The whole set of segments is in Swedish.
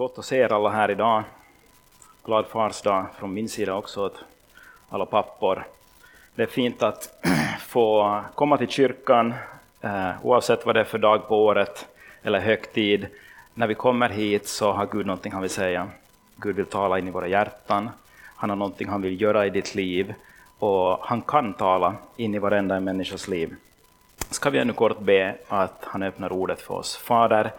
Gott att se er alla här idag. Glad fars dag från min sida också åt alla pappor. Det är fint att få komma till kyrkan eh, oavsett vad det är för dag på året eller högtid. När vi kommer hit så har Gud någonting han vill säga. Gud vill tala in i våra hjärtan. Han har någonting han vill göra i ditt liv och han kan tala in i varenda människas liv. Ska vi ännu kort be att han öppnar ordet för oss. Fader,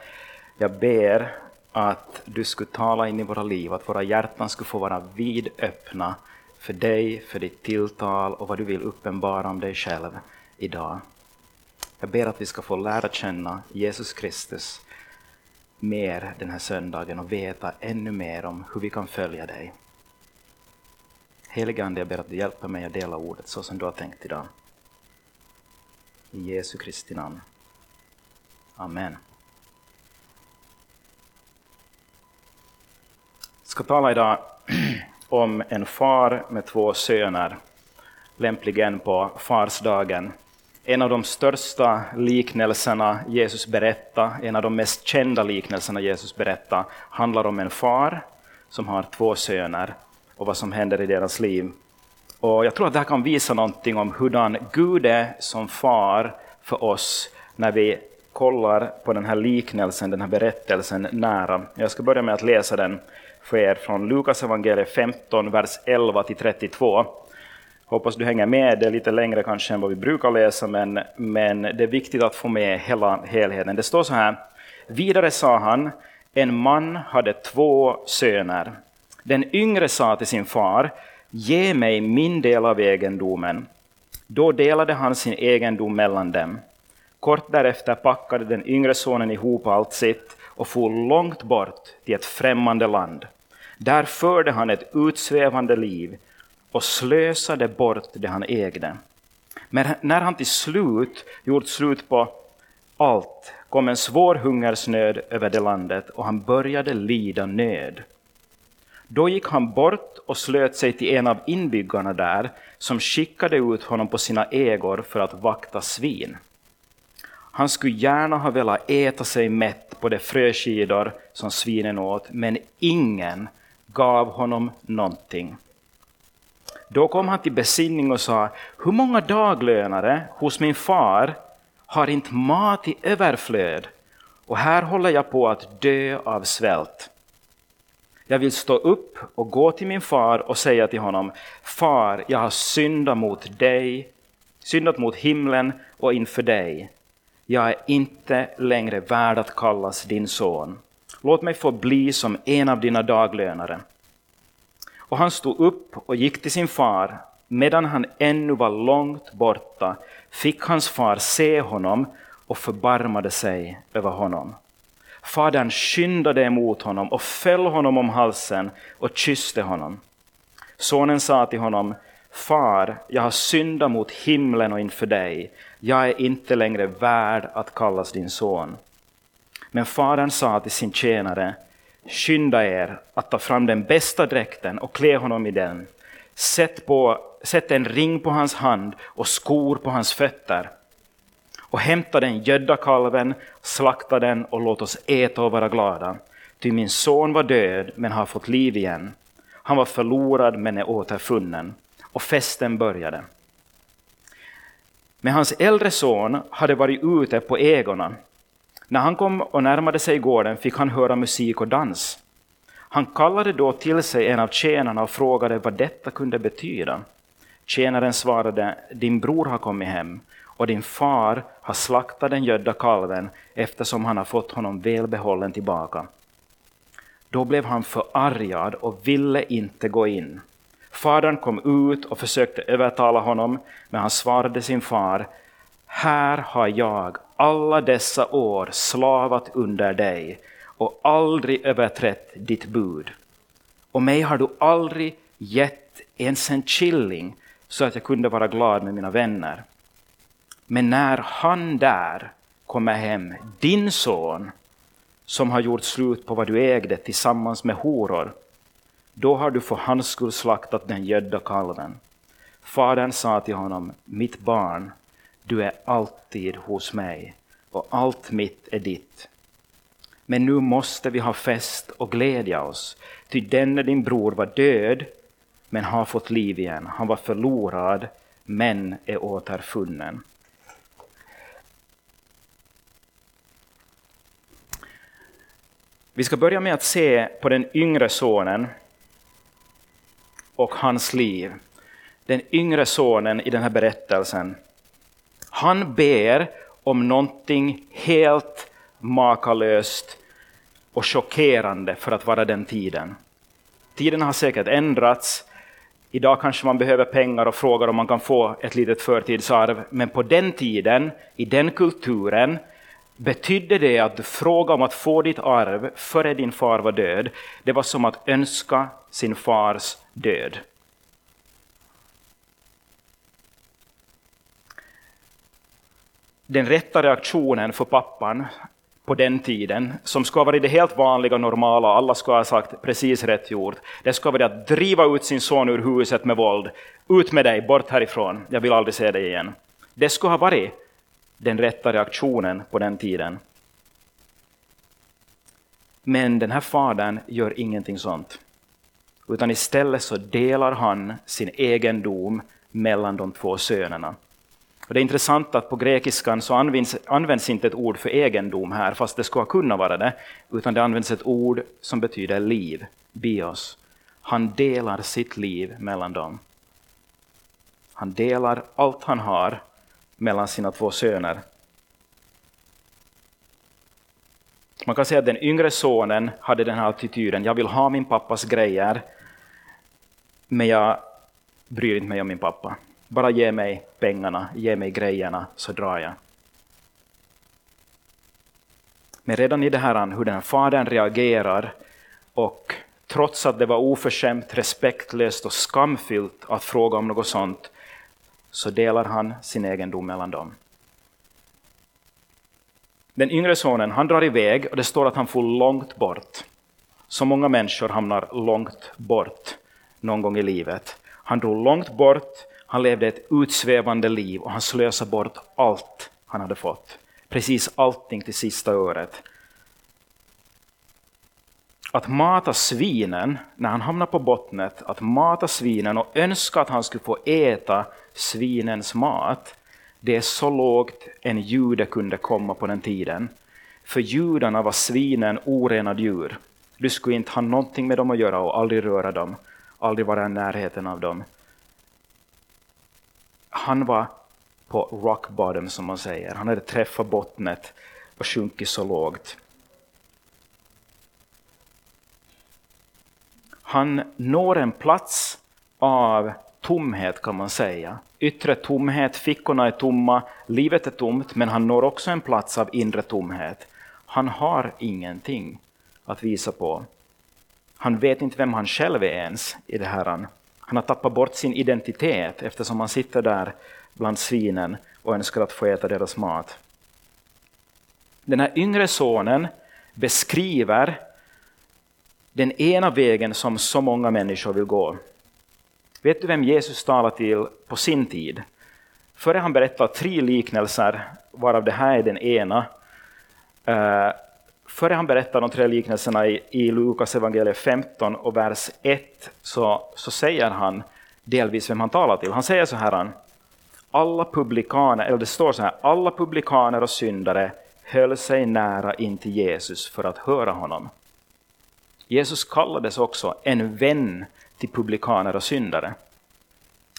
jag ber att du skulle tala in i våra liv, att våra hjärtan skulle få vara vidöppna för dig, för ditt tilltal och vad du vill uppenbara om dig själv idag. Jag ber att vi ska få lära känna Jesus Kristus mer den här söndagen och veta ännu mer om hur vi kan följa dig. Helige Ande, jag ber att du hjälper mig att dela ordet så som du har tänkt idag. I Jesu Kristi namn. Amen. Ska tala idag om en far med två söner, lämpligen på farsdagen. En av de största liknelserna Jesus berättar, en av de mest kända liknelserna Jesus berättar, handlar om en far som har två söner och vad som händer i deras liv. Och jag tror att det här kan visa någonting om hurdan Gud är som far för oss när vi kollar på den här liknelsen, den här berättelsen nära. Jag ska börja med att läsa den för er från Lukas evangeliet 15, vers 11 till 32. Hoppas du hänger med, det är lite längre kanske än vad vi brukar läsa, men, men det är viktigt att få med hela helheten. Det står så här, vidare sa han, en man hade två söner. Den yngre sa till sin far, ge mig min del av egendomen. Då delade han sin egendom mellan dem. Kort därefter packade den yngre sonen ihop allt sitt och for långt bort till ett främmande land. Där förde han ett utsvävande liv och slösade bort det han ägde. Men när han till slut gjort slut på allt kom en svår hungersnöd över det landet och han började lida nöd. Då gick han bort och slöt sig till en av inbyggarna där som skickade ut honom på sina ägor för att vakta svin. Han skulle gärna ha velat äta sig mätt på de fröskidor som svinen åt, men ingen gav honom någonting. Då kom han till besinning och sa, hur många daglönare hos min far har inte mat i överflöd och här håller jag på att dö av svält. Jag vill stå upp och gå till min far och säga till honom, Far, jag har syndat mot dig, syndat mot himlen och inför dig jag är inte längre värd att kallas din son. Låt mig få bli som en av dina daglönare. Och han stod upp och gick till sin far. Medan han ännu var långt borta fick hans far se honom och förbarmade sig över honom. Fadern skyndade emot honom och föll honom om halsen och kysste honom. Sonen sa till honom, Far, jag har syndat mot himlen och inför dig jag är inte längre värd att kallas din son. Men fadern sa till sin tjänare, skynda er att ta fram den bästa dräkten och klä honom i den. Sätt, på, sätt en ring på hans hand och skor på hans fötter. Och hämta den gödda kalven, slakta den och låt oss äta och vara glada. Ty min son var död men har fått liv igen. Han var förlorad men är återfunnen. Och festen började. Men hans äldre son hade varit ute på ägorna. När han kom och närmade sig gården fick han höra musik och dans. Han kallade då till sig en av tjänarna och frågade vad detta kunde betyda. Tjänaren svarade, din bror har kommit hem och din far har slaktat den gödda kalven eftersom han har fått honom välbehållen tillbaka. Då blev han förargad och ville inte gå in. Fadern kom ut och försökte övertala honom, men han svarade sin far, här har jag alla dessa år slavat under dig och aldrig överträtt ditt bud. Och mig har du aldrig gett ens en killing så att jag kunde vara glad med mina vänner. Men när han där kommer hem, din son, som har gjort slut på vad du ägde tillsammans med horor, då har du för hans skull slaktat den gödda kalven. Fadern sa till honom, mitt barn, du är alltid hos mig och allt mitt är ditt. men nu måste vi ha fest och glädja oss, ty denne din bror var död, men har fått liv igen. Han var förlorad, men är återfunnen. Vi ska börja med att se på den yngre sonen och hans liv. Den yngre sonen i den här berättelsen. Han ber om någonting helt makalöst och chockerande för att vara den tiden. Tiden har säkert ändrats. Idag kanske man behöver pengar och frågar om man kan få ett litet förtidsarv, men på den tiden, i den kulturen, betydde det att du frågade om att få ditt arv före din far var död. Det var som att önska sin fars död. Den rätta reaktionen för pappan på den tiden, som ska vara det helt vanliga, normala, alla ska ha sagt precis rätt gjort, det ska vara att driva ut sin son ur huset med våld. Ut med dig, bort härifrån, jag vill aldrig se dig igen. Det skulle ha varit den rätta reaktionen på den tiden. Men den här fadern gör ingenting sånt. Utan istället så delar han sin egendom mellan de två sönerna. Och det är intressant att på grekiskan så används, används inte ett ord för egendom här, fast det skulle kunna vara det, utan det används ett ord som betyder liv, bios. Han delar sitt liv mellan dem. Han delar allt han har mellan sina två söner. Man kan säga att den yngre sonen hade den här attityden, jag vill ha min pappas grejer, men jag bryr inte mig om min pappa. Bara ge mig pengarna, ge mig grejerna, så drar jag. Men redan i det här hur den här fadern reagerar och trots att det var oförskämt, respektlöst och skamfyllt att fråga om något sånt, så delar han sin egendom mellan dem. Den yngre sonen han drar iväg och det står att han får långt bort. Så många människor hamnar långt bort någon gång i livet. Han drog långt bort, han levde ett utsvävande liv och han slösade bort allt han hade fått. Precis allting till sista öret. Att mata svinen, när han hamnar på bottnet, att mata svinen och önska att han skulle få äta svinens mat, det är så lågt en jude kunde komma på den tiden. För judarna var svinen orenade djur. Du skulle inte ha någonting med dem att göra och aldrig röra dem, aldrig vara i närheten av dem. Han var på rock bottom som man säger. Han hade träffat bottnet och sjunkit så lågt. Han når en plats av tomhet kan man säga. Yttre tomhet, fickorna är tomma, livet är tomt, men han når också en plats av inre tomhet. Han har ingenting att visa på. Han vet inte vem han själv är ens i det här. Han har tappat bort sin identitet eftersom han sitter där bland svinen och önskar att få äta deras mat. Den här yngre sonen beskriver den ena vägen som så många människor vill gå. Vet du vem Jesus talade till på sin tid? Före han berättar tre liknelser, varav det här är den ena. Eh, Före han berättar de tre liknelserna i, i Lukas evangeliet 15 och vers 1 så, så säger han delvis vem han talar till. Han säger så här, alla publikaner, eller det står så här, alla publikaner och syndare höll sig nära in till Jesus för att höra honom. Jesus kallades också en vän till publikaner och syndare.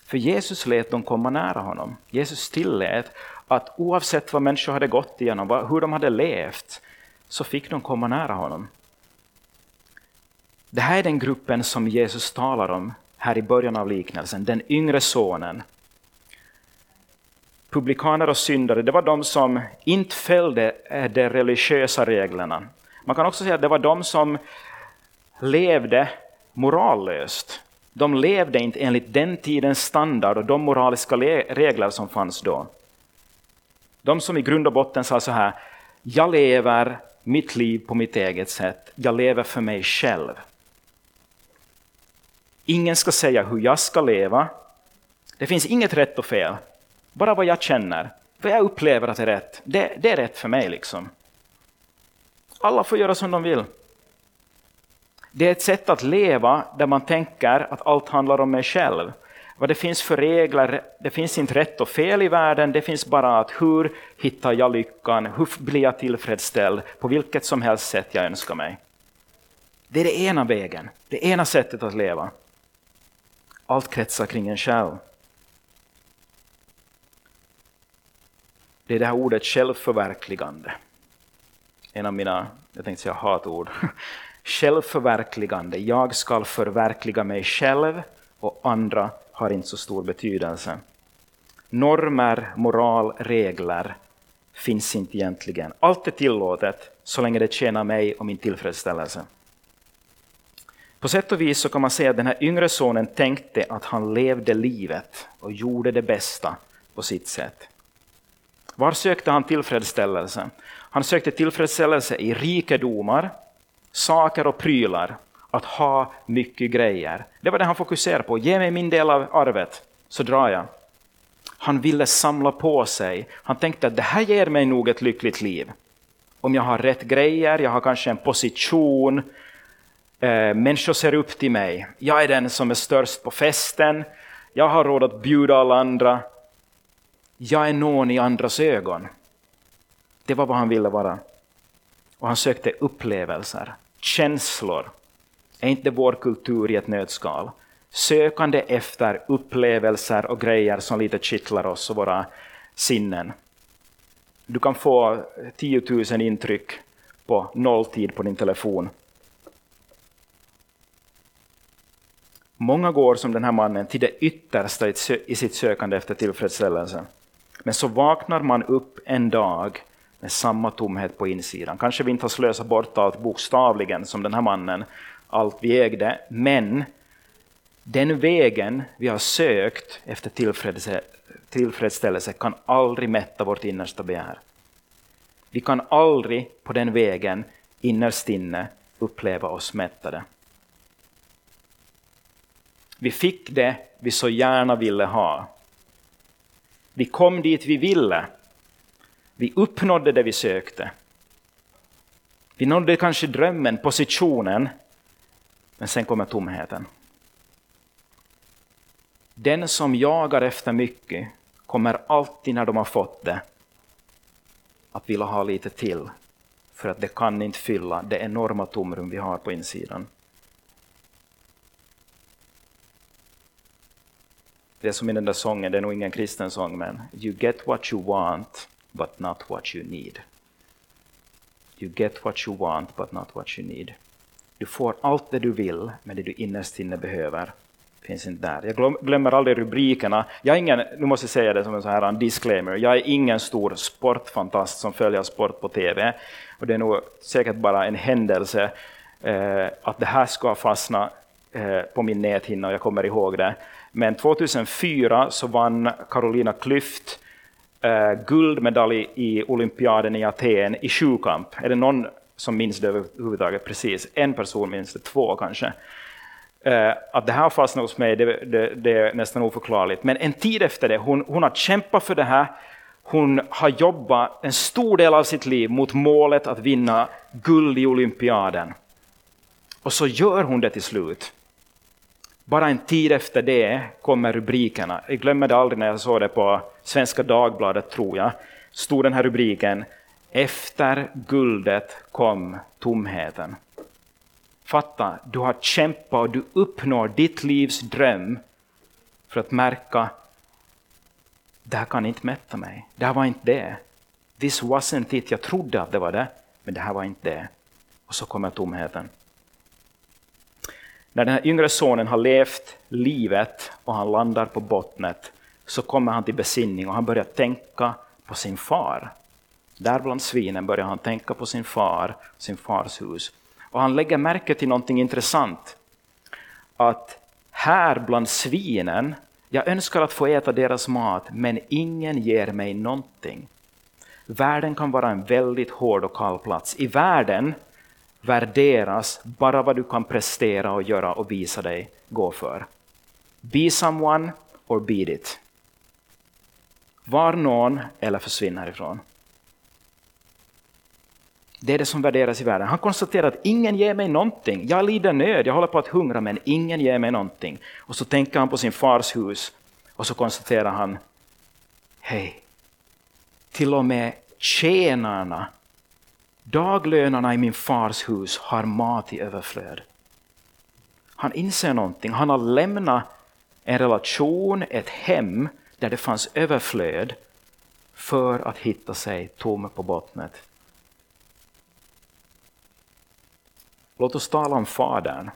För Jesus lät dem komma nära honom. Jesus tillät att oavsett vad människor hade gått igenom, hur de hade levt, så fick de komma nära honom. Det här är den gruppen som Jesus talar om här i början av liknelsen, den yngre sonen. Publikaner och syndare, det var de som inte följde eh, de religiösa reglerna. Man kan också säga att det var de som levde morallöst. De levde inte enligt den tidens standard och de moraliska regler som fanns då. De som i grund och botten sa så här, jag lever mitt liv på mitt eget sätt, jag lever för mig själv. Ingen ska säga hur jag ska leva. Det finns inget rätt och fel, bara vad jag känner, vad jag upplever att är rätt. Det, det är rätt för mig. liksom. Alla får göra som de vill. Det är ett sätt att leva där man tänker att allt handlar om mig själv. Vad det finns för regler, det finns inte rätt och fel i världen, det finns bara att hur hittar jag lyckan, hur blir jag tillfredsställd på vilket som helst sätt jag önskar mig. Det är det ena vägen, det ena sättet att leva. Allt kretsar kring en själv. Det är det här ordet självförverkligande. En av mina, jag tänkte säga hatord. Självförverkligande, jag ska förverkliga mig själv och andra har inte så stor betydelse. Normer, moral, regler finns inte egentligen. Allt är tillåtet så länge det tjänar mig och min tillfredsställelse. På sätt och vis så kan man säga att den här yngre sonen tänkte att han levde livet och gjorde det bästa på sitt sätt. Var sökte han tillfredsställelse? Han sökte tillfredsställelse i rikedomar, saker och prylar, att ha mycket grejer. Det var det han fokuserade på. Ge mig min del av arvet, så drar jag. Han ville samla på sig. Han tänkte att det här ger mig nog ett lyckligt liv. Om jag har rätt grejer, jag har kanske en position, eh, människor ser upp till mig. Jag är den som är störst på festen, jag har råd att bjuda alla andra. Jag är någon i andras ögon. Det var vad han ville vara. Och han sökte upplevelser, känslor. Är inte vår kultur i ett nötskal? Sökande efter upplevelser och grejer som lite kittlar oss och våra sinnen. Du kan få 10 000 intryck på nolltid på din telefon. Många går som den här mannen till det yttersta i sitt sökande efter tillfredsställelse. Men så vaknar man upp en dag med samma tomhet på insidan. Kanske vi inte har slösat bort allt bokstavligen som den här mannen, allt vi ägde, men den vägen vi har sökt efter tillfredsställelse kan aldrig mätta vårt innersta begär. Vi kan aldrig på den vägen innerst inne uppleva oss mättade. Vi fick det vi så gärna ville ha. Vi kom dit vi ville. Vi uppnådde det vi sökte. Vi nådde kanske drömmen, positionen, men sen kommer tomheten. Den som jagar efter mycket kommer alltid när de har fått det att vilja ha lite till, för att det kan inte fylla det enorma tomrum vi har på insidan. Det är som i den där sången, det är nog ingen kristen sång, men You get what you want, but not what you need. You get what you want, but not what you need. Du får allt det du vill, men det du innerst inne behöver finns inte där. Jag glömmer aldrig rubrikerna. Jag är ingen, nu måste jag säga det som en sån här disclaimer, jag är ingen stor sportfantast som följer sport på TV. Och det är nog säkert bara en händelse eh, att det här ska fastna eh, på min näthinna och jag kommer ihåg det. Men 2004 så vann Carolina Klüft eh, guldmedalj i olympiaden i Aten i sjukamp. Är det någon som minns det överhuvudtaget? Precis, en person minns det, två kanske. Eh, att det här fastnade hos mig, det, det, det, är nästan oförklarligt. Men en tid efter det, hon, hon har kämpat för det här. Hon har jobbat en stor del av sitt liv mot målet att vinna guld i olympiaden. Och så gör hon det till slut. Bara en tid efter det kommer rubrikerna. Jag glömmer det aldrig när jag såg det på Svenska Dagbladet, tror jag. Stod den här rubriken Efter guldet kom tomheten. Fatta, du har kämpat och du uppnår ditt livs dröm för att märka det här kan inte mätta mig. Det här var inte det. This wasn't it. Jag trodde att det var det, men det här var inte det. Och så kommer tomheten. När den här yngre sonen har levt livet och han landar på bottnet så kommer han till besinning och han börjar tänka på sin far. Där bland svinen börjar han tänka på sin far, sin fars hus. Och han lägger märke till någonting intressant. Att här bland svinen, jag önskar att få äta deras mat, men ingen ger mig någonting. Världen kan vara en väldigt hård och kall plats. I världen värderas bara vad du kan prestera och göra och visa dig gå för. Be someone or beat it. Var någon eller försvinn härifrån. Det är det som värderas i världen. Han konstaterar att ingen ger mig någonting. Jag lider nöd, jag håller på att hungra, men ingen ger mig någonting. Och så tänker han på sin fars hus och så konstaterar han, hej, till och med tjänarna, daglönarna i min fars hus har mat i överflöd. Han inser någonting, han har lämnat en relation, ett hem där det fanns överflöd för att hitta sig tom på bottnet. Låt oss tala om Fadern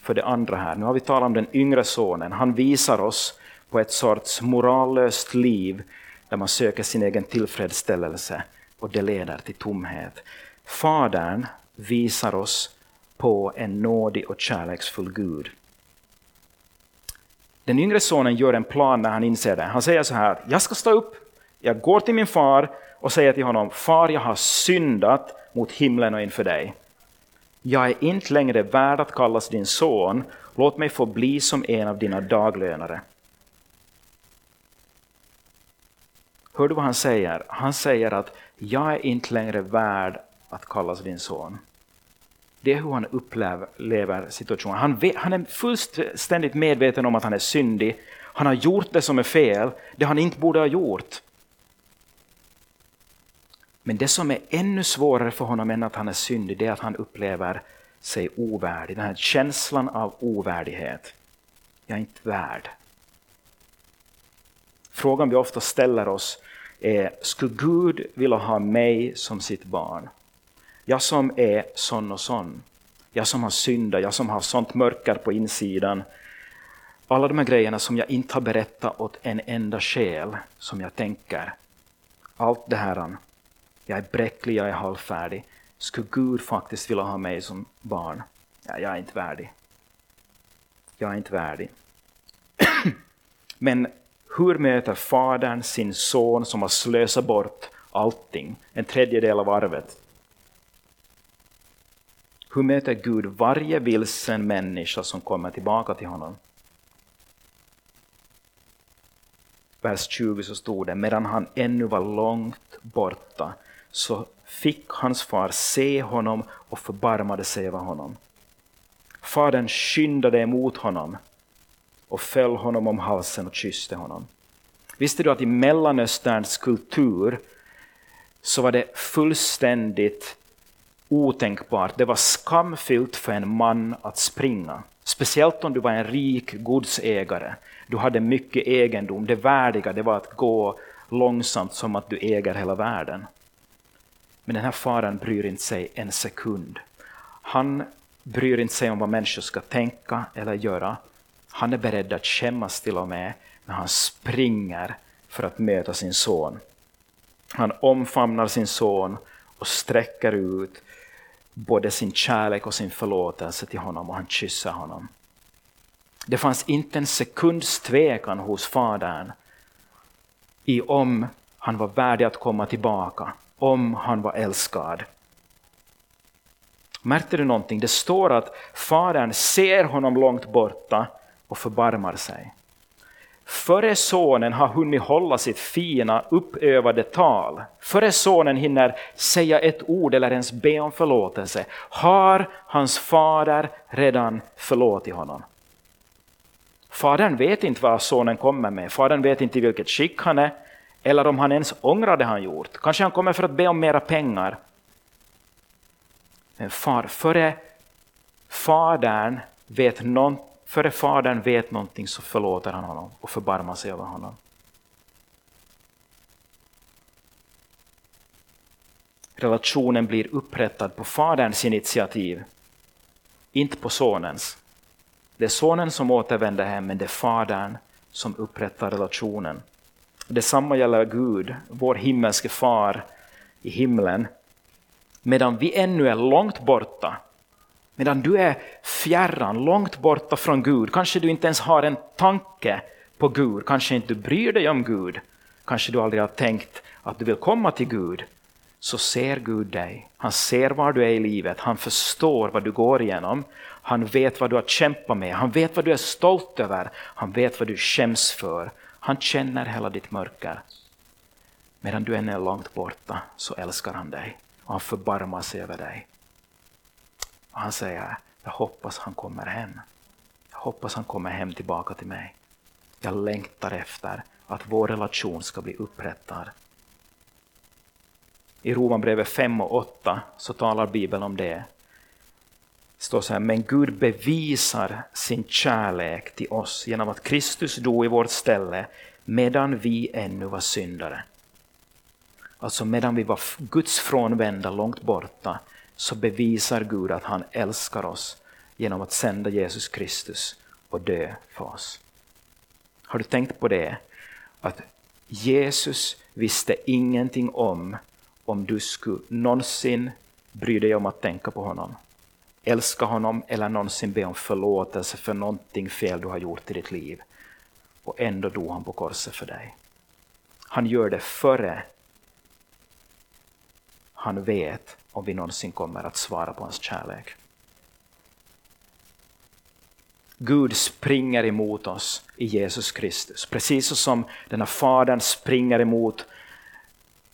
för det andra här. Nu har vi talat om den yngre sonen. Han visar oss på ett sorts morallöst liv där man söker sin egen tillfredsställelse och det leder till tomhet. Fadern visar oss på en nådig och kärleksfull Gud. Den yngre sonen gör en plan när han inser det. Han säger så här, jag ska stå upp, jag går till min far och säger till honom, far jag har syndat mot himlen och inför dig. Jag är inte längre värd att kallas din son, låt mig få bli som en av dina daglönare. Hör du vad han säger? Han säger att jag är inte längre värd att kallas din son. Det är hur han upplever situationen. Han, vet, han är fullständigt medveten om att han är syndig. Han har gjort det som är fel, det han inte borde ha gjort. Men det som är ännu svårare för honom än att han är syndig, det är att han upplever sig ovärdig. Den här känslan av ovärdighet. Jag är inte värd. Frågan vi ofta ställer oss är, skulle Gud vilja ha mig som sitt barn? Jag som är sån och sån. Jag som har syndat, jag som har sånt mörker på insidan. Alla de här grejerna som jag inte har berättat åt en enda själ som jag tänker. Allt det här jag är bräcklig, jag är halvfärdig. Skulle Gud faktiskt vilja ha mig som barn? Ja, jag är inte värdig. Jag är inte värdig. Men hur möter fadern sin son som har slösat bort allting, en tredjedel av arvet? Hur möter Gud varje vilsen människa som kommer tillbaka till honom? Vers 20 så stod det, medan han ännu var långt borta så fick hans far se honom och förbarmade sig över honom. Fadern skyndade emot honom och föll honom om halsen och kysste honom. Visste du att i Mellanösterns kultur så var det fullständigt otänkbart, det var skamfyllt för en man att springa. Speciellt om du var en rik godsägare. Du hade mycket egendom. Det värdiga det var att gå långsamt som att du äger hela världen. Men den här faren bryr inte sig en sekund. Han bryr inte sig om vad människor ska tänka eller göra. Han är beredd att skämmas till och med när han springer för att möta sin son. Han omfamnar sin son och sträcker ut både sin kärlek och sin förlåtelse till honom och han kysser honom. Det fanns inte en sekunds tvekan hos fadern i om han var värdig att komma tillbaka om han var älskad. Märkte du någonting? Det står att fadern ser honom långt borta och förbarmar sig. Före sonen har hunnit hålla sitt fina uppövade tal, före sonen hinner säga ett ord eller ens be om förlåtelse, har hans fader redan förlåtit honom. Fadern vet inte vad sonen kommer med, fadern vet inte i vilket skick han är, eller om han ens ångrar det han gjort. Kanske han kommer för att be om mera pengar. Men far, före fadern vet någonting före fadern vet någonting så förlåter han honom och förbarmar sig över honom. Relationen blir upprättad på faderns initiativ, inte på sonens. Det är sonen som återvänder hem, men det är fadern som upprättar relationen. Detsamma gäller Gud, vår himmelske far i himlen. Medan vi ännu är långt borta, medan du är fjärran, långt borta från Gud, kanske du inte ens har en tanke på Gud, kanske inte du bryr dig om Gud, kanske du aldrig har tänkt att du vill komma till Gud, så ser Gud dig. Han ser var du är i livet, han förstår vad du går igenom, han vet vad du har kämpat med, han vet vad du är stolt över, han vet vad du skäms för, han känner hela ditt mörker. Medan du än är långt borta så älskar han dig. och han förbarmar sig över dig. Och han säger, jag hoppas han kommer hem. Jag hoppas han kommer hem tillbaka till mig. Jag längtar efter att vår relation ska bli upprättad. I Romarbrevet 5 och 8 så talar Bibeln om det. Det står så här, men Gud bevisar sin kärlek till oss genom att Kristus dog i vårt ställe medan vi ännu var syndare. Alltså medan vi var Guds frånvända långt borta så bevisar Gud att han älskar oss genom att sända Jesus Kristus och dö för oss. Har du tänkt på det? Att Jesus visste ingenting om om du skulle någonsin bry dig om att tänka på honom, älska honom eller någonsin be om förlåtelse för någonting fel du har gjort i ditt liv. Och ändå dog han på korset för dig. Han gör det före han vet om vi någonsin kommer att svara på hans kärlek. Gud springer emot oss i Jesus Kristus. Precis som denna fadern springer emot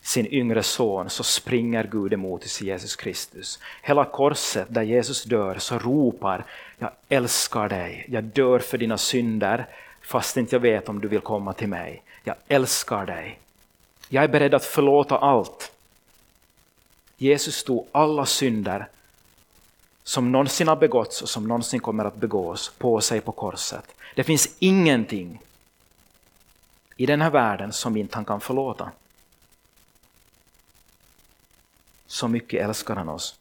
sin yngre son så springer Gud emot oss i Jesus Kristus. Hela korset där Jesus dör så ropar jag älskar dig, jag dör för dina synder fast inte jag vet om du vill komma till mig. Jag älskar dig. Jag är beredd att förlåta allt. Jesus tog alla synder som någonsin har begåtts och som någonsin kommer att begås på sig på korset. Det finns ingenting i den här världen som inte han kan förlåta. Så mycket älskar han oss.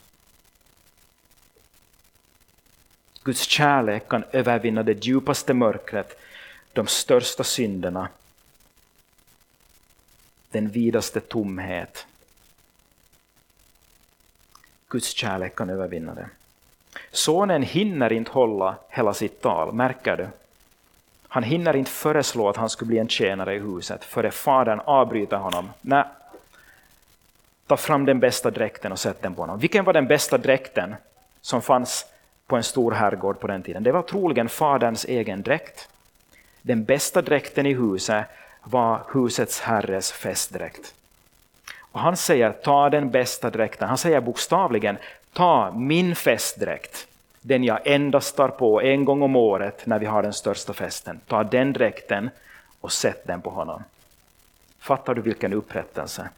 Guds kärlek kan övervinna det djupaste mörkret, de största synderna, den vidaste tomhet. Guds kärlek kan övervinna det. Sonen hinner inte hålla hela sitt tal, märker du? Han hinner inte föreslå att han skulle bli en tjänare i huset före fadern avbryter honom. Nej, ta fram den bästa dräkten och sätt den på honom. Vilken var den bästa dräkten som fanns på en stor herrgård på den tiden? Det var troligen faderns egen dräkt. Den bästa dräkten i huset var husets herres festdräkt. Och han säger ta den bästa dräkten, han säger bokstavligen ta min festdräkt, den jag endast tar på en gång om året när vi har den största festen. Ta den dräkten och sätt den på honom. Fattar du vilken upprättelse?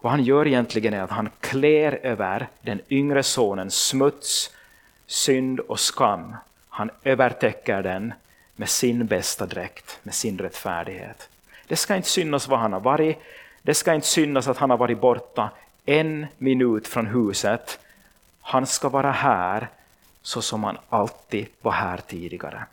Vad han gör egentligen är att han klär över den yngre sonens smuts, synd och skam. Han övertäcker den med sin bästa dräkt, med sin rättfärdighet. Det ska inte synas vad han har varit, det ska inte synas att han har varit borta en minut från huset. Han ska vara här så som han alltid var här tidigare.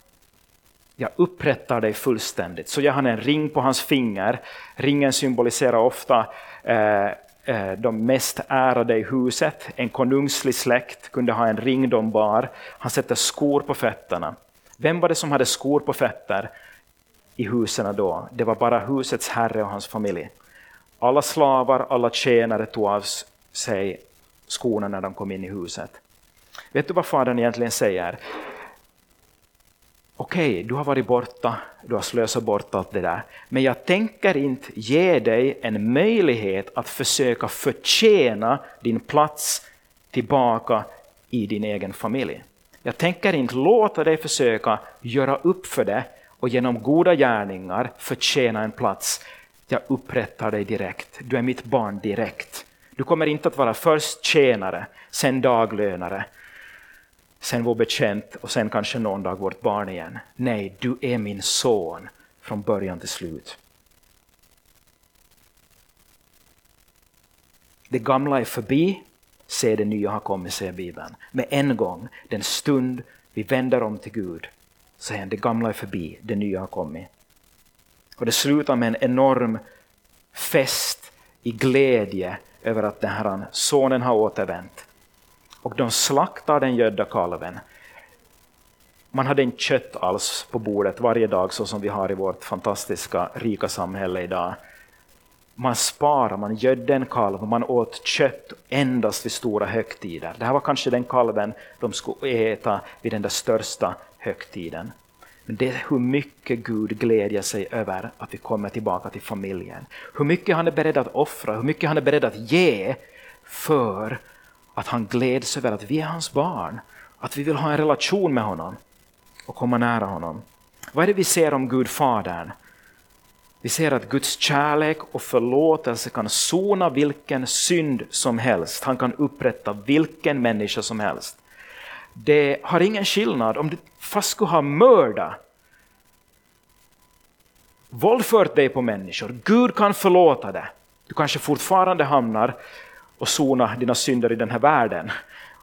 Jag upprättar dig fullständigt. Så ger han en ring på hans finger. Ringen symboliserar ofta eh, eh, de mest ärade i huset. En konungslig släkt kunde ha en ring de bar. Han sätter skor på fötterna. Vem var det som hade skor på fötter i husen då? Det var bara husets herre och hans familj. Alla slavar, alla tjänare tog av sig skorna när de kom in i huset. Vet du vad fadern egentligen säger? Okej, okay, du har varit borta, du har slösat bort allt det där, men jag tänker inte ge dig en möjlighet att försöka förtjäna din plats tillbaka i din egen familj. Jag tänker inte låta dig försöka göra upp för det och genom goda gärningar förtjäna en plats. Jag upprättar dig direkt, du är mitt barn direkt. Du kommer inte att vara först tjänare, sen daglönare, sen vår betjänt och sen kanske någon dag vårt barn igen. Nej, du är min son från början till slut. Det gamla är förbi, se det nya har kommit, säger Bibeln. Med en gång, den stund vi vänder om till Gud, säger han, det gamla är förbi, det nya har kommit. Och det slutar med en enorm fest i glädje över att den här sonen har återvänt. Och de slaktar den gödda kalven. Man hade inte kött alls på bordet varje dag så som vi har i vårt fantastiska rika samhälle idag. Man sparade, man gödde en kalv och man åt kött endast vid stora högtider. Det här var kanske den kalven de skulle äta vid den där största högtiden. Men det är hur mycket Gud glädjer sig över att vi kommer tillbaka till familjen. Hur mycket han är beredd att offra, hur mycket han är beredd att ge för att han gläds över att vi är hans barn, att vi vill ha en relation med honom och komma nära honom. Vad är det vi ser om Gud Fadern? Vi ser att Guds kärlek och förlåtelse kan sona vilken synd som helst. Han kan upprätta vilken människa som helst. Det har ingen skillnad om du fast skulle ha mördat, våldfört dig på människor. Gud kan förlåta det. Du kanske fortfarande hamnar och sona dina synder i den här världen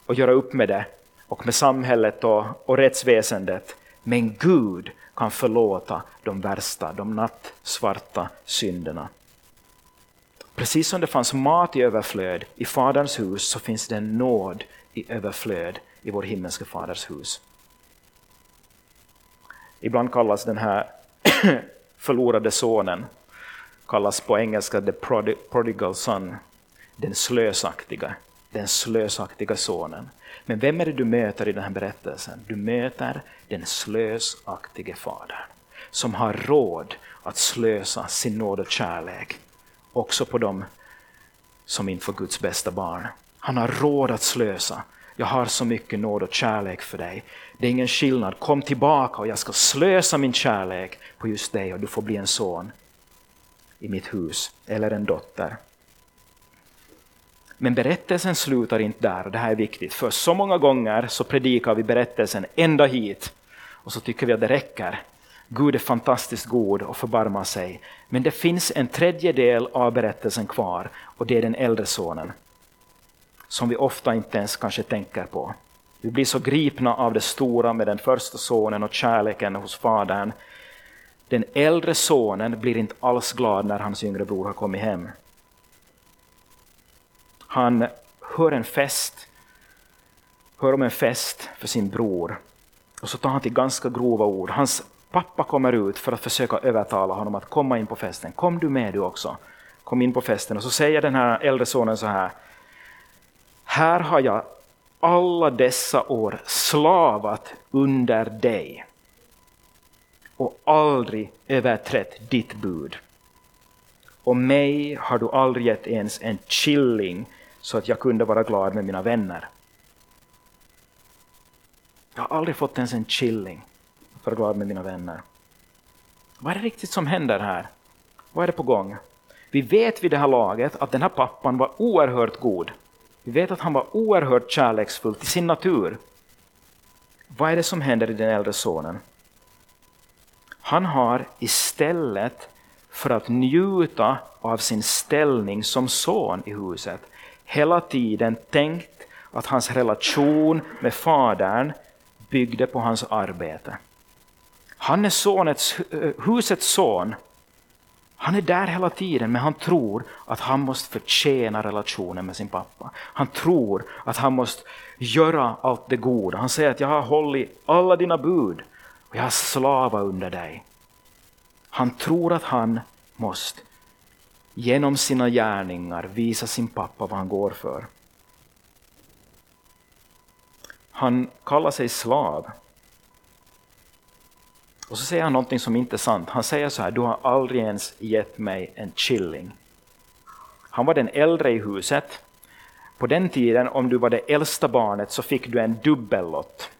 och göra upp med det och med samhället och, och rättsväsendet. Men Gud kan förlåta de värsta, de nattsvarta synderna. Precis som det fanns mat i överflöd i Faderns hus så finns det nåd i överflöd i vår himmelske Faders hus. Ibland kallas den här förlorade sonen kallas på engelska the prodigal son, den slösaktiga, den slösaktiga sonen. Men vem är det du möter i den här berättelsen? Du möter den slösaktige fadern som har råd att slösa sin nåd och kärlek också på dem som inte får Guds bästa barn. Han har råd att slösa. Jag har så mycket nåd och kärlek för dig. Det är ingen skillnad. Kom tillbaka och jag ska slösa min kärlek på just dig och du får bli en son i mitt hus eller en dotter. Men berättelsen slutar inte där, och det här är viktigt, för så många gånger så predikar vi berättelsen ända hit, och så tycker vi att det räcker. Gud är fantastiskt god och förbarmar sig. Men det finns en tredjedel av berättelsen kvar, och det är den äldre sonen. Som vi ofta inte ens kanske tänker på. Vi blir så gripna av det stora med den första sonen och kärleken hos fadern. Den äldre sonen blir inte alls glad när hans yngre bror har kommit hem. Han hör en fest, hör om en fest för sin bror och så tar han till ganska grova ord. Hans pappa kommer ut för att försöka övertala honom att komma in på festen. Kom du med du också. Kom in på festen. Och så säger den här äldre sonen så här. Här har jag alla dessa år slavat under dig och aldrig överträtt ditt bud. Och mig har du aldrig gett ens en killing så att jag kunde vara glad med mina vänner. Jag har aldrig fått ens en chilling för att vara glad med mina vänner. Vad är det riktigt som händer här? Vad är det på gång? Vi vet vid det här laget att den här pappan var oerhört god. Vi vet att han var oerhört kärleksfull till sin natur. Vad är det som händer i den äldre sonen? Han har istället för att njuta av sin ställning som son i huset hela tiden tänkt att hans relation med fadern byggde på hans arbete. Han är sonets, eh, husets son. Han är där hela tiden, men han tror att han måste förtjäna relationen med sin pappa. Han tror att han måste göra allt det goda. Han säger att jag har hållit alla dina bud och jag har slavat under dig. Han tror att han måste genom sina gärningar visa sin pappa vad han går för. Han kallar sig slav. Och så säger han någonting som inte är sant. Han säger så här, du har aldrig ens gett mig en killing. Han var den äldre i huset. På den tiden, om du var det äldsta barnet, så fick du en dubbellott.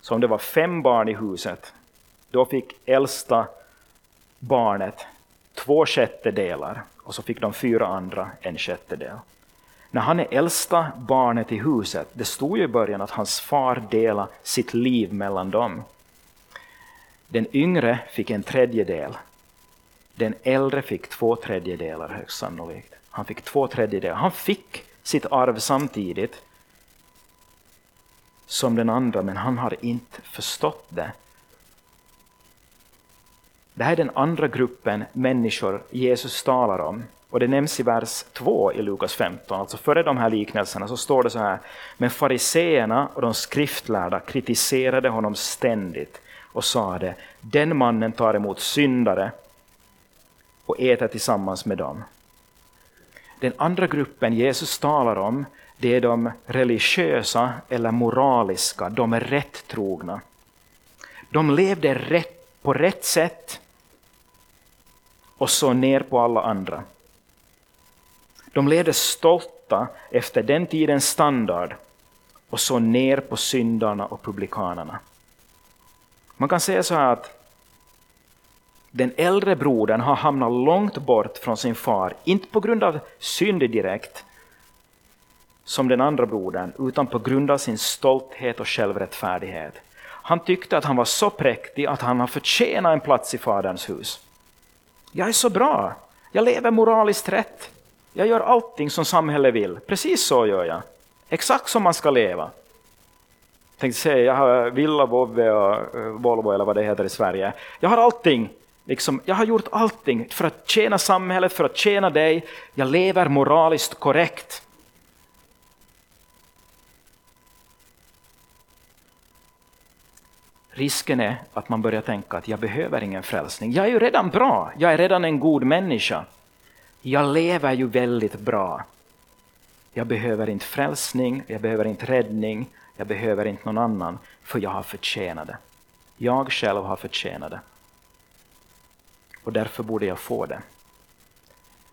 Så om det var fem barn i huset, då fick äldsta barnet två sjättedelar och så fick de fyra andra en sjättedel. När han är äldsta barnet i huset, det stod ju i början att hans far delade sitt liv mellan dem. Den yngre fick en tredjedel. Den äldre fick två tredjedelar högst sannolikt. Han fick två tredjedelar. Han fick sitt arv samtidigt som den andra, men han har inte förstått det det här är den andra gruppen människor Jesus talar om. Och det nämns i vers 2 i Lukas 15, alltså före de här liknelserna så står det så här. Men fariseerna och de skriftlärda kritiserade honom ständigt och sade, den mannen tar emot syndare och äter tillsammans med dem. Den andra gruppen Jesus talar om, det är de religiösa eller moraliska, de är rätt trogna. De levde rätt, på rätt sätt och så ner på alla andra. De levde stolta efter den tidens standard och så ner på syndarna och publikanerna. Man kan säga så här att den äldre brodern har hamnat långt bort från sin far, inte på grund av synd direkt, som den andra brodern, utan på grund av sin stolthet och självrättfärdighet. Han tyckte att han var så präktig att han har förtjänat en plats i Faderns hus. Jag är så bra, jag lever moraliskt rätt, jag gör allting som samhället vill, precis så gör jag. Exakt som man ska leva. Jag tänkte säga, jag har villa, Vovve och eh, Volvo eller vad det heter i Sverige. Jag har allting, liksom, jag har gjort allting för att tjäna samhället, för att tjäna dig. Jag lever moraliskt korrekt. Risken är att man börjar tänka att jag behöver ingen frälsning. Jag är ju redan bra, jag är redan en god människa. Jag lever ju väldigt bra. Jag behöver inte frälsning, jag behöver inte räddning, jag behöver inte någon annan, för jag har förtjänat det. Jag själv har förtjänat det. Och därför borde jag få det.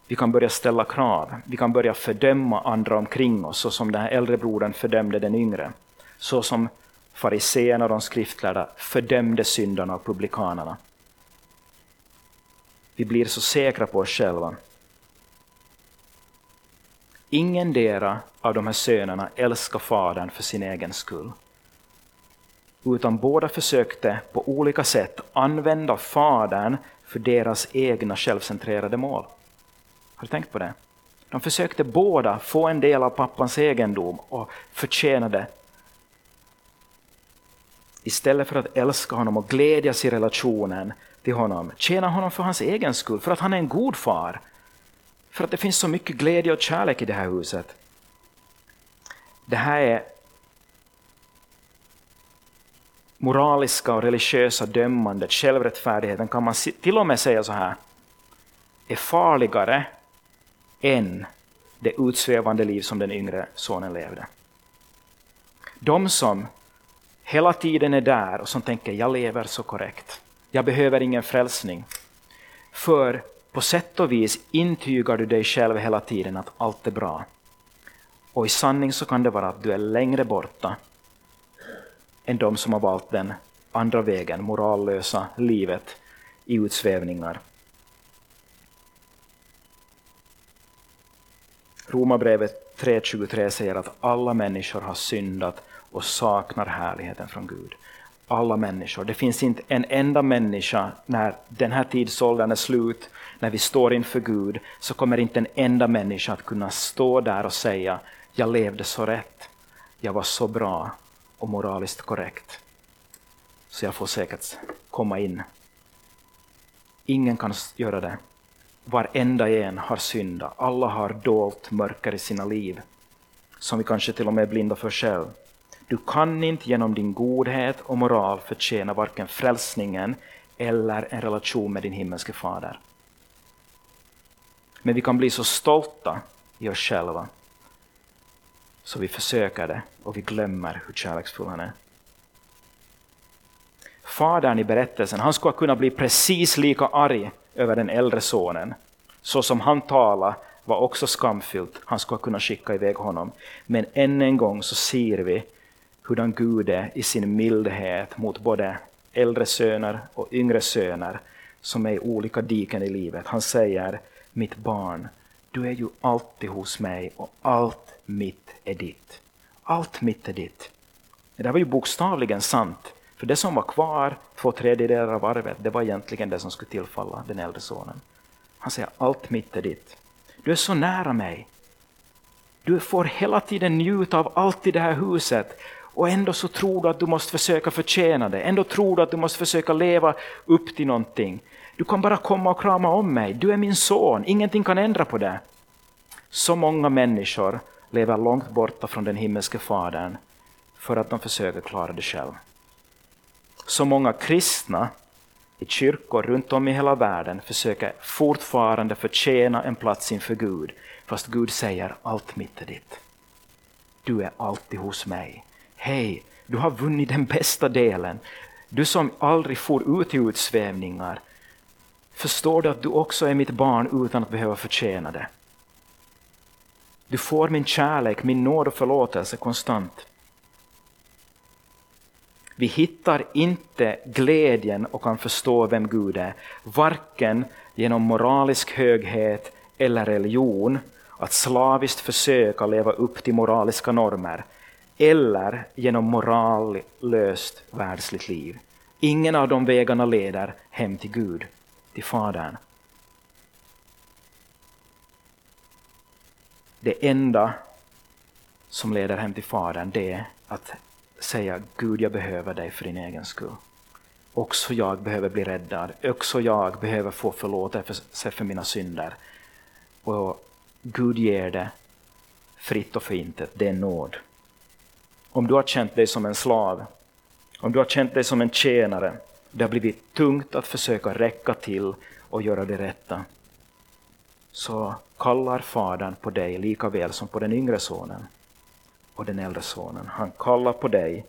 Vi kan börja ställa krav, vi kan börja fördöma andra omkring oss, så som den här äldre brodern fördömde den yngre. Så som fariseerna och de skriftlärda fördömde syndarna och publikanerna. Vi blir så säkra på oss själva. Ingen dera av de här sönerna älskar fadern för sin egen skull. Utan båda försökte på olika sätt använda fadern för deras egna självcentrerade mål. Har du tänkt på det? De försökte båda få en del av pappans egendom och förtjänade istället för att älska honom och glädjas i relationen till honom, tjäna honom för hans egen skull, för att han är en god far. För att det finns så mycket glädje och kärlek i det här huset. Det här är moraliska och religiösa dömandet, självrättfärdigheten kan man till och med säga så här, är farligare än det utsvävande liv som den yngre sonen levde. De som hela tiden är där och som tänker jag lever så korrekt. Jag behöver ingen frälsning. För på sätt och vis intygar du dig själv hela tiden att allt är bra. Och i sanning så kan det vara att du är längre borta än de som har valt den andra vägen, morallösa livet i utsvävningar. Romarbrevet 3.23 säger att alla människor har syndat och saknar härligheten från Gud. Alla människor. Det finns inte en enda människa när den här tidsåldern är slut, när vi står inför Gud, så kommer inte en enda människa att kunna stå där och säga jag levde så rätt, jag var så bra och moraliskt korrekt. Så jag får säkert komma in. Ingen kan göra det. Varenda en har syndat, alla har dolt mörker i sina liv, som vi kanske till och med är blinda för själv. Du kan inte genom din godhet och moral förtjäna varken frälsningen eller en relation med din himmelske fader. Men vi kan bli så stolta i oss själva så vi försöker det och vi glömmer hur kärleksfull han är. Fadern i berättelsen han skulle kunna bli precis lika arg över den äldre sonen. Så som han talade var också skamfyllt, han skulle kunna skicka iväg honom. Men än en gång så ser vi hurdan Gud är i sin mildhet mot både äldre söner och yngre söner som är i olika diken i livet. Han säger, mitt barn, du är ju alltid hos mig och allt mitt är ditt. Allt mitt är ditt. Det var ju bokstavligen sant. För det som var kvar, två tredjedelar av arvet, det var egentligen det som skulle tillfalla den äldre sonen. Han säger, allt mitt är ditt. Du är så nära mig. Du får hela tiden njuta av allt i det här huset och ändå så tror du att du måste försöka förtjäna det. Ändå tror du att du måste försöka leva upp till någonting. Du kan bara komma och krama om mig. Du är min son. Ingenting kan ändra på det. Så många människor lever långt borta från den himmelske Fadern för att de försöker klara det själv. Så många kristna i kyrkor runt om i hela världen försöker fortfarande förtjäna en plats inför Gud, fast Gud säger allt mitt är ditt. Du är alltid hos mig. Hej, du har vunnit den bästa delen. Du som aldrig får ut i utsvävningar. Förstår du att du också är mitt barn utan att behöva förtjäna det? Du får min kärlek, min nåd och förlåtelse konstant. Vi hittar inte glädjen och kan förstå vem Gud är, varken genom moralisk höghet eller religion, att slaviskt försöka leva upp till moraliska normer, eller genom morallöst världsligt liv. Ingen av de vägarna leder hem till Gud, till Fadern. Det enda som leder hem till Fadern det är att säga Gud, jag behöver dig för din egen skull. Också jag behöver bli räddad. Också jag behöver få förlåtelse för mina synder. Och Gud ger det fritt och förintet. Det är nåd. Om du har känt dig som en slav, om du har känt dig som en tjänare, det har blivit tungt att försöka räcka till och göra det rätta, så kallar Fadern på dig lika väl som på den yngre sonen och den äldre sonen. Han kallar på dig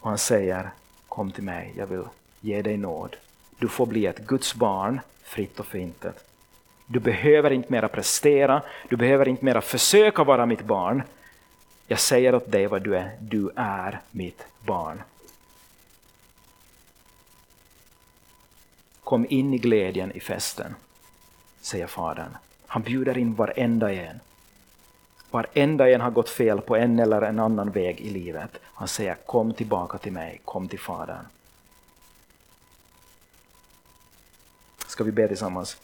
och han säger Kom till mig, jag vill ge dig nåd. Du får bli ett Guds barn, fritt och förintet. Du behöver inte mera prestera, du behöver inte mera försöka vara mitt barn. Jag säger åt dig vad du är, du är mitt barn. Kom in i glädjen i festen, säger Fadern. Han bjuder in varenda en. Varenda en har gått fel på en eller en annan väg i livet. Han säger kom tillbaka till mig, kom till Fadern. Ska vi be tillsammans?